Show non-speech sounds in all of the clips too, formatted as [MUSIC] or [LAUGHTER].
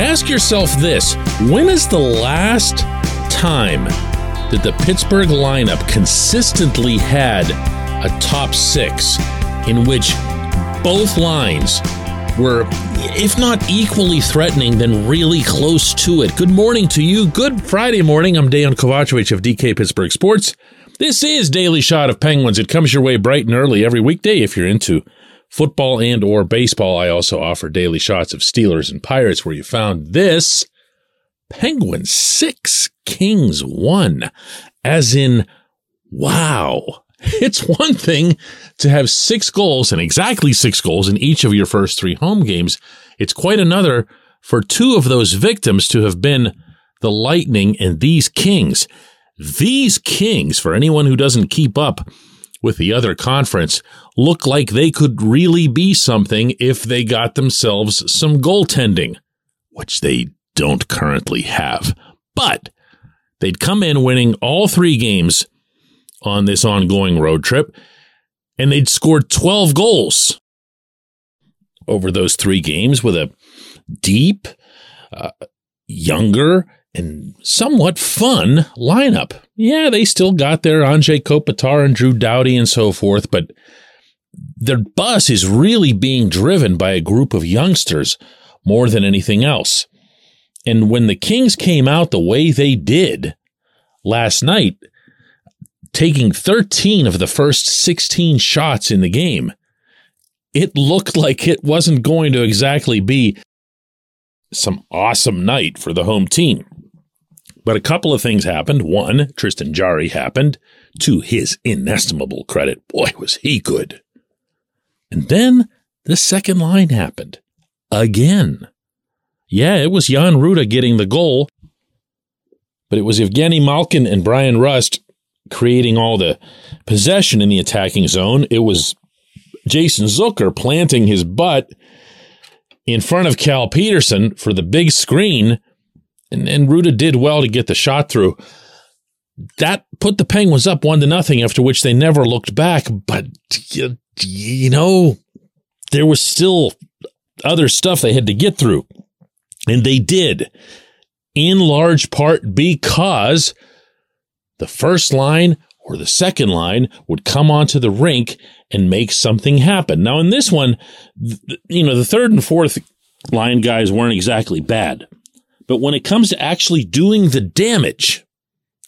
Ask yourself this when is the last time that the Pittsburgh lineup consistently had a top six in which both lines were, if not equally threatening, then really close to it. Good morning to you. Good Friday morning. I'm Dejan Kovacevic of DK Pittsburgh Sports. This is Daily Shot of Penguins. It comes your way bright and early every weekday if you're into football and or baseball. I also offer daily shots of Steelers and Pirates where you found this. Penguins 6, Kings 1. As in, wow. [LAUGHS] It's one thing to have six goals and exactly six goals in each of your first three home games. It's quite another for two of those victims to have been the Lightning and these Kings. These Kings, for anyone who doesn't keep up with the other conference, look like they could really be something if they got themselves some goaltending, which they don't currently have. But they'd come in winning all three games on this ongoing road trip, and they'd scored 12 goals over those three games with a deep, uh, younger, and somewhat fun lineup. Yeah, they still got their Anze Kopitar and Drew Doughty and so forth, but their bus is really being driven by a group of youngsters more than anything else. And when the Kings came out the way they did last night, taking 13 of the first 16 shots in the game, it looked like it wasn't going to exactly be some awesome night for the home team. But a couple of things happened. One, Tristan Jarry happened. To his inestimable credit, boy, was he good. And then the second line happened. Again. Yeah, it was Jan Rutta getting the goal, but it was Evgeny Malkin and Bryan Rust creating all the possession in the attacking zone. It was Jason Zucker planting his butt in front of Cal Petersen for the big screen, and, and Rutta did well to get the shot through. That put the Penguins up one to nothing, after which they never looked back. But you, you know, there was still other stuff they had to get through, and they did, in large part because the first line or the second line would come onto the rink and make something happen. Now, in this one, you know, the third and fourth line guys weren't exactly bad. But when it comes to actually doing the damage,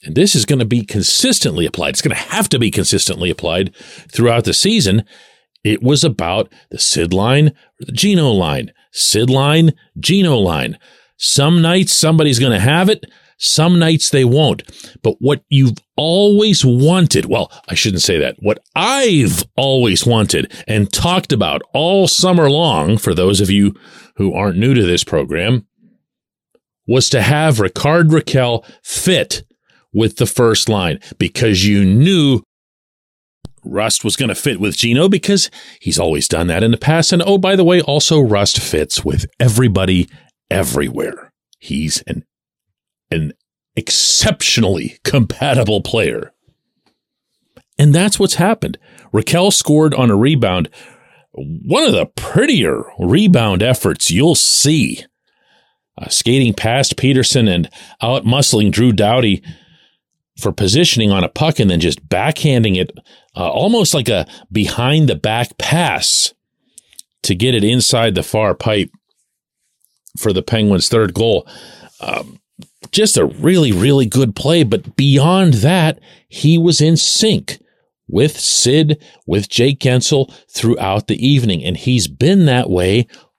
and this is going to be consistently applied, it's going to have to be consistently applied throughout the season. It was about the Sid line or the Gino line, Sid line, Gino line. Some nights somebody's going to have it. Some nights they won't. But what you've always wanted, well, I shouldn't say that. What I've always wanted and talked about all summer long, for those of you who aren't new to this program, was to have Rickard Rakell fit with the first line because you knew Rust was going to fit with Gino because he's always done that in the past. And oh, by the way, also Rust fits with everybody everywhere. He's an an exceptionally compatible player. And that's what's happened. Rakell scored on a rebound. One of the prettier rebound efforts you'll see. Uh, skating past Petersen and out muscling Drew Doughty for positioning on a puck and then just backhanding it uh, almost like a behind the back pass to get it inside the far pipe for the Penguins' third goal. Um, just a really, really good play. But beyond that, he was in sync with Sid, with Jake Guentzel throughout the evening. And he's been that way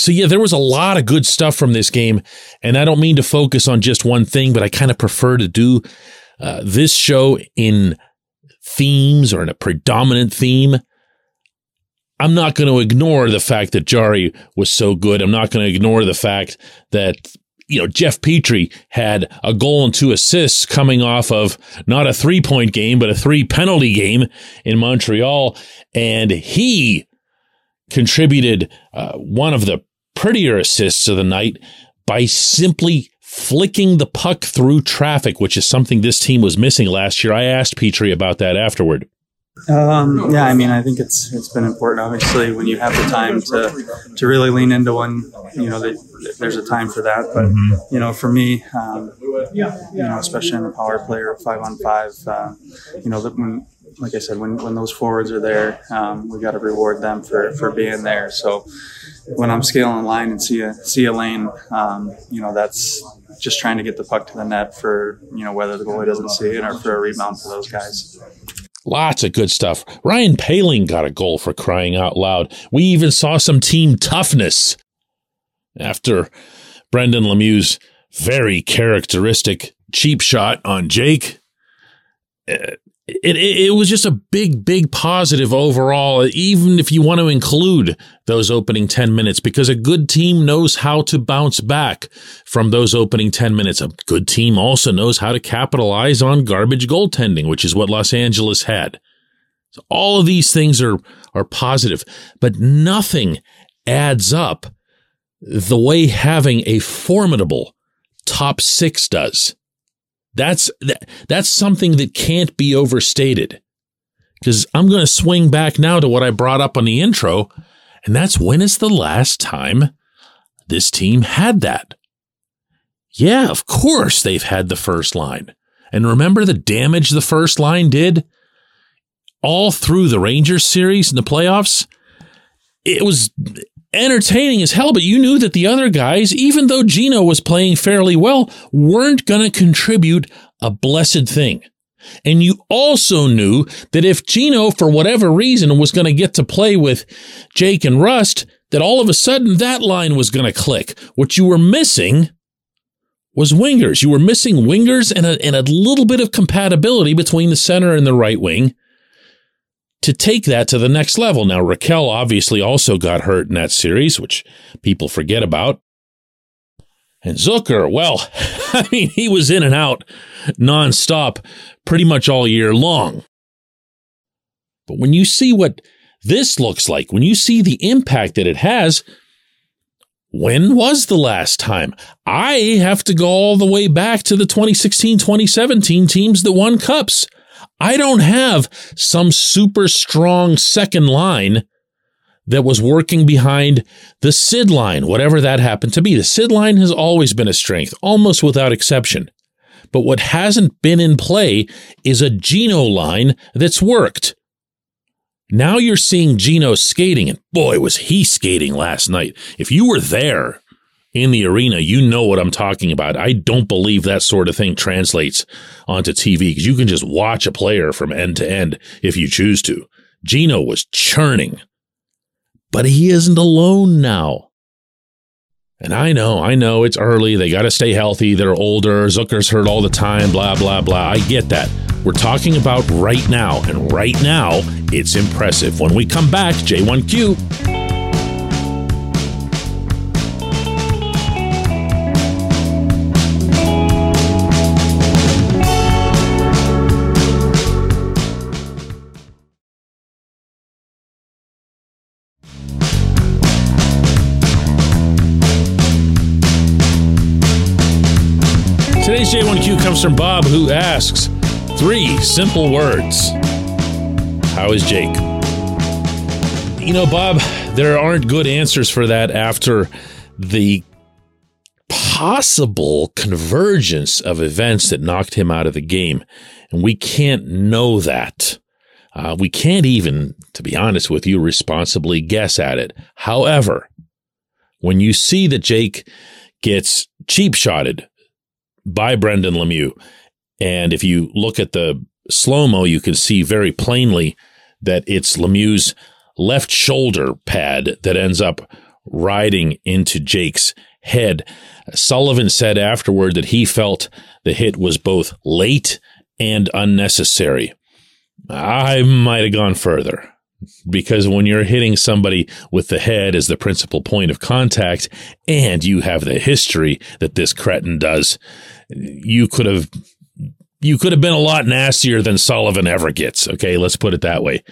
So, yeah, there was a lot of good stuff from this game. And I don't mean to focus on just one thing, but I kind of prefer to do uh, this show in themes or in a predominant theme. I'm not going to ignore the fact that Jarry was so good. I'm not going to ignore the fact that you know, Jeff Petry had a goal and two assists coming off of not a three point game, but a three penalty game in Montreal. And he contributed uh, one of the prettier assists of the night by simply flicking the puck through traffic, which is something this team was missing last year. I asked Petry about that afterward. Um, yeah, I mean, I think it's it's been important. Obviously, when you have the time to to really lean into one, you know, that there's a time for that. But mm-hmm. you know, for me, um, you know, especially in the power play or five on five, uh, you know, when like I said, when when those forwards are there, um, we got to reward them for for being there. So when I'm scaling line and see a see a lane, um, you know, that's just trying to get the puck to the net for you know whether the goalie doesn't see it or for a rebound for those guys. Lots of good stuff. Ryan Poehling got a goal for crying out loud. We even saw some team toughness after Brendan Lemieux's very characteristic cheap shot on Jake. It, it, it, was just a big, big positive overall, even if you want to include those opening 10 minutes, because a good team knows how to bounce back from those opening 10 minutes. A good team also knows how to capitalize on garbage goaltending, which is what Los Angeles had. So all of these things are, are positive, but nothing adds up the way having a formidable top six does. That's that, that's something that can't be overstated. Because I'm going to swing back now to what I brought up on the intro, and that's when is the last time this team had that? Yeah, of course they've had the first line. And remember the damage the first line did all through the Rangers series and the playoffs? It was entertaining as hell, but you knew that the other guys, even though Gino was playing fairly well, weren't going to contribute a blessed thing. And you also knew that if Gino, for whatever reason, was going to get to play with Jake and Rust, that all of a sudden that line was going to click. What you were missing was wingers. You were missing wingers and a, and a little bit of compatibility between the center and the right wing to take that to the next level. Now, Rakell obviously also got hurt in that series, which people forget about. And Zucker, well, [LAUGHS] I mean, he was in and out nonstop pretty much all year long. But when you see what this looks like, when you see the impact that it has, when was the last time? I have to go all the way back to the 2016 2017 teams that won cups. I don't have some super strong second line that was working behind the Sid line, whatever that happened to be. The Sid line has always been a strength, almost without exception. But what hasn't been in play is a Gino line that's worked. Now you're seeing Gino skating, and boy, was he skating last night. If you were there, in the arena, you know what I'm talking about. I don't believe that sort of thing translates onto TV because you can just watch a player from end to end if you choose to. Gino was churning, but he isn't alone now. And I know, I know it's early. They got to stay healthy. They're older. Zucker's hurt all the time, blah, blah, blah. I get that. We're talking about right now. And right now, it's impressive. When we come back, J1Q. J1Q comes from Bob, who asks three simple words How is Jake? You know, Bob, there aren't good answers for that after the possible convergence of events that knocked him out of the game. And we can't know that. Uh, we can't even, to be honest with you, responsibly guess at it. However, when you see that Jake gets cheap shotted by Brendan Lemieux. And if you look at the slow mo, you can see very plainly that it's Lemieux's left shoulder pad that ends up riding into Jake's head. Sullivan said afterward that he felt the hit was both late and unnecessary. I might have gone further. Because when you're hitting somebody with the head as the principal point of contact and you have the history that this cretin does, you could have you could have been a lot nastier than Sullivan ever gets. Okay, let's put it that way.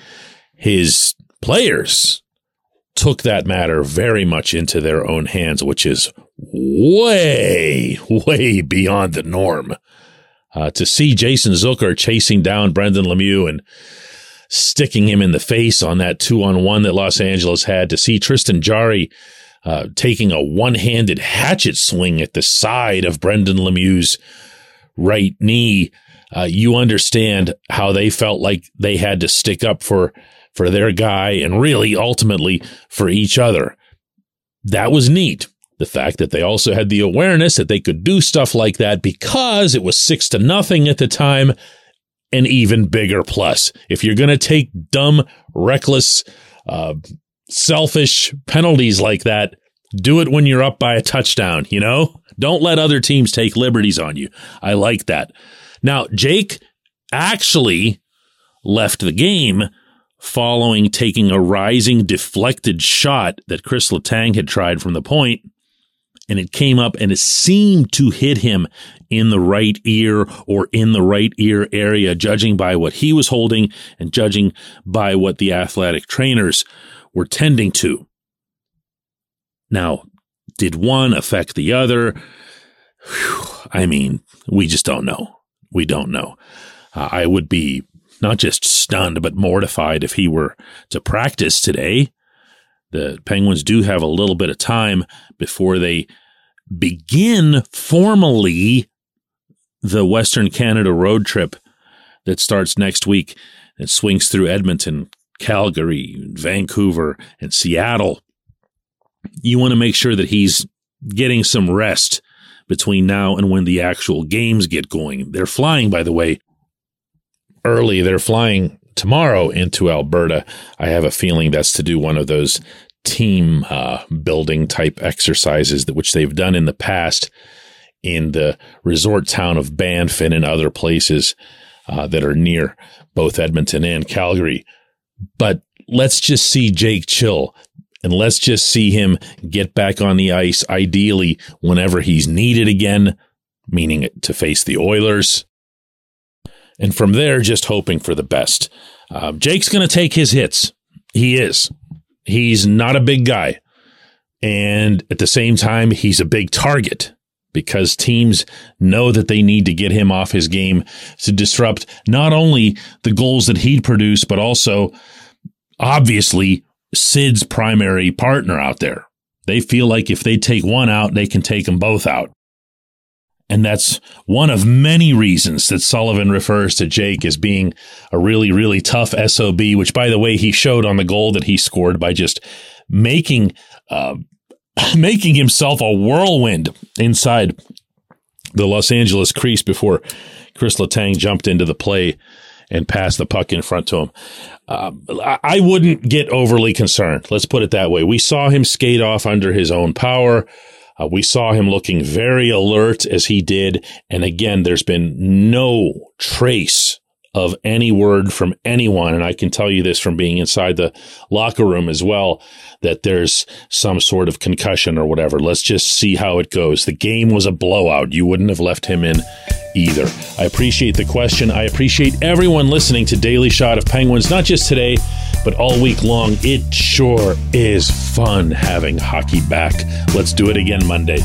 His players took that matter very much into their own hands, which is way, way beyond the norm. Uh, to see Jason Zucker chasing down Brendan Lemieux and sticking him in the face on that two on one that Los Angeles had, to see Tristan Jarry uh, taking a one handed hatchet swing at the side of Brendan Lemieux's right knee, uh, you understand how they felt like they had to stick up for for their guy and really ultimately for each other. That was neat. The fact that they also had the awareness that they could do stuff like that because it was six to nothing at the time, an even bigger plus. If you're going to take dumb, reckless, uh, selfish penalties like that, do it when you're up by a touchdown, you know? Don't let other teams take liberties on you. I like that. Now, Jake actually left the game following taking a rising deflected shot that Chris Letang had tried from the point, and it came up and it seemed to hit him in the right ear or in the right ear area, judging by what he was holding and judging by what the athletic trainers were tending to. Now, did one affect the other? Whew, I mean, we just don't know. We don't know. Uh, I would be not just stunned, but mortified if he were to practice today. The Penguins do have a little bit of time before they begin formally the Western Canada road trip that starts next week. It swings through Edmonton, Calgary, Vancouver, and Seattle. You want to make sure that he's getting some rest between now and when the actual games get going. They're flying, by the way, early. They're flying tomorrow into Alberta. I have a feeling that's to do one of those team uh, building type exercises that which they've done in the past in the resort town of Banff and in other places uh, that are near both Edmonton and Calgary. But let's just see Jake chill and let's just see him get back on the ice, ideally whenever he's needed again, meaning to face the Oilers. And from there, just hoping for the best. Uh, Jake's going to take his hits. He is. He's not a big guy. And at the same time, he's a big target because teams know that they need to get him off his game to disrupt not only the goals that he'd produce, but also obviously Sid's primary partner out there. They feel like if they take one out, they can take them both out. And that's one of many reasons that Sullivan refers to Jake as being a really, really tough SOB, which, by the way, he showed on the goal that he scored by just making, uh, [LAUGHS] making himself a whirlwind inside the Los Angeles crease before Chris Letang jumped into the play and passed the puck in front to him. Uh, I wouldn't get overly concerned. Let's put it that way. We saw him skate off under his own power. Uh, we saw him looking very alert as he did. And again, there's been no trace of any word from anyone. And I can tell you this from being inside the locker room as well, that there's some sort of concussion or whatever. Let's just see how it goes. The game was a blowout. You wouldn't have left him in either. I appreciate the question. I appreciate everyone listening to Daily Shot of Penguins, not just today, but all week long. It sure is fun having hockey back. Let's do it again Monday.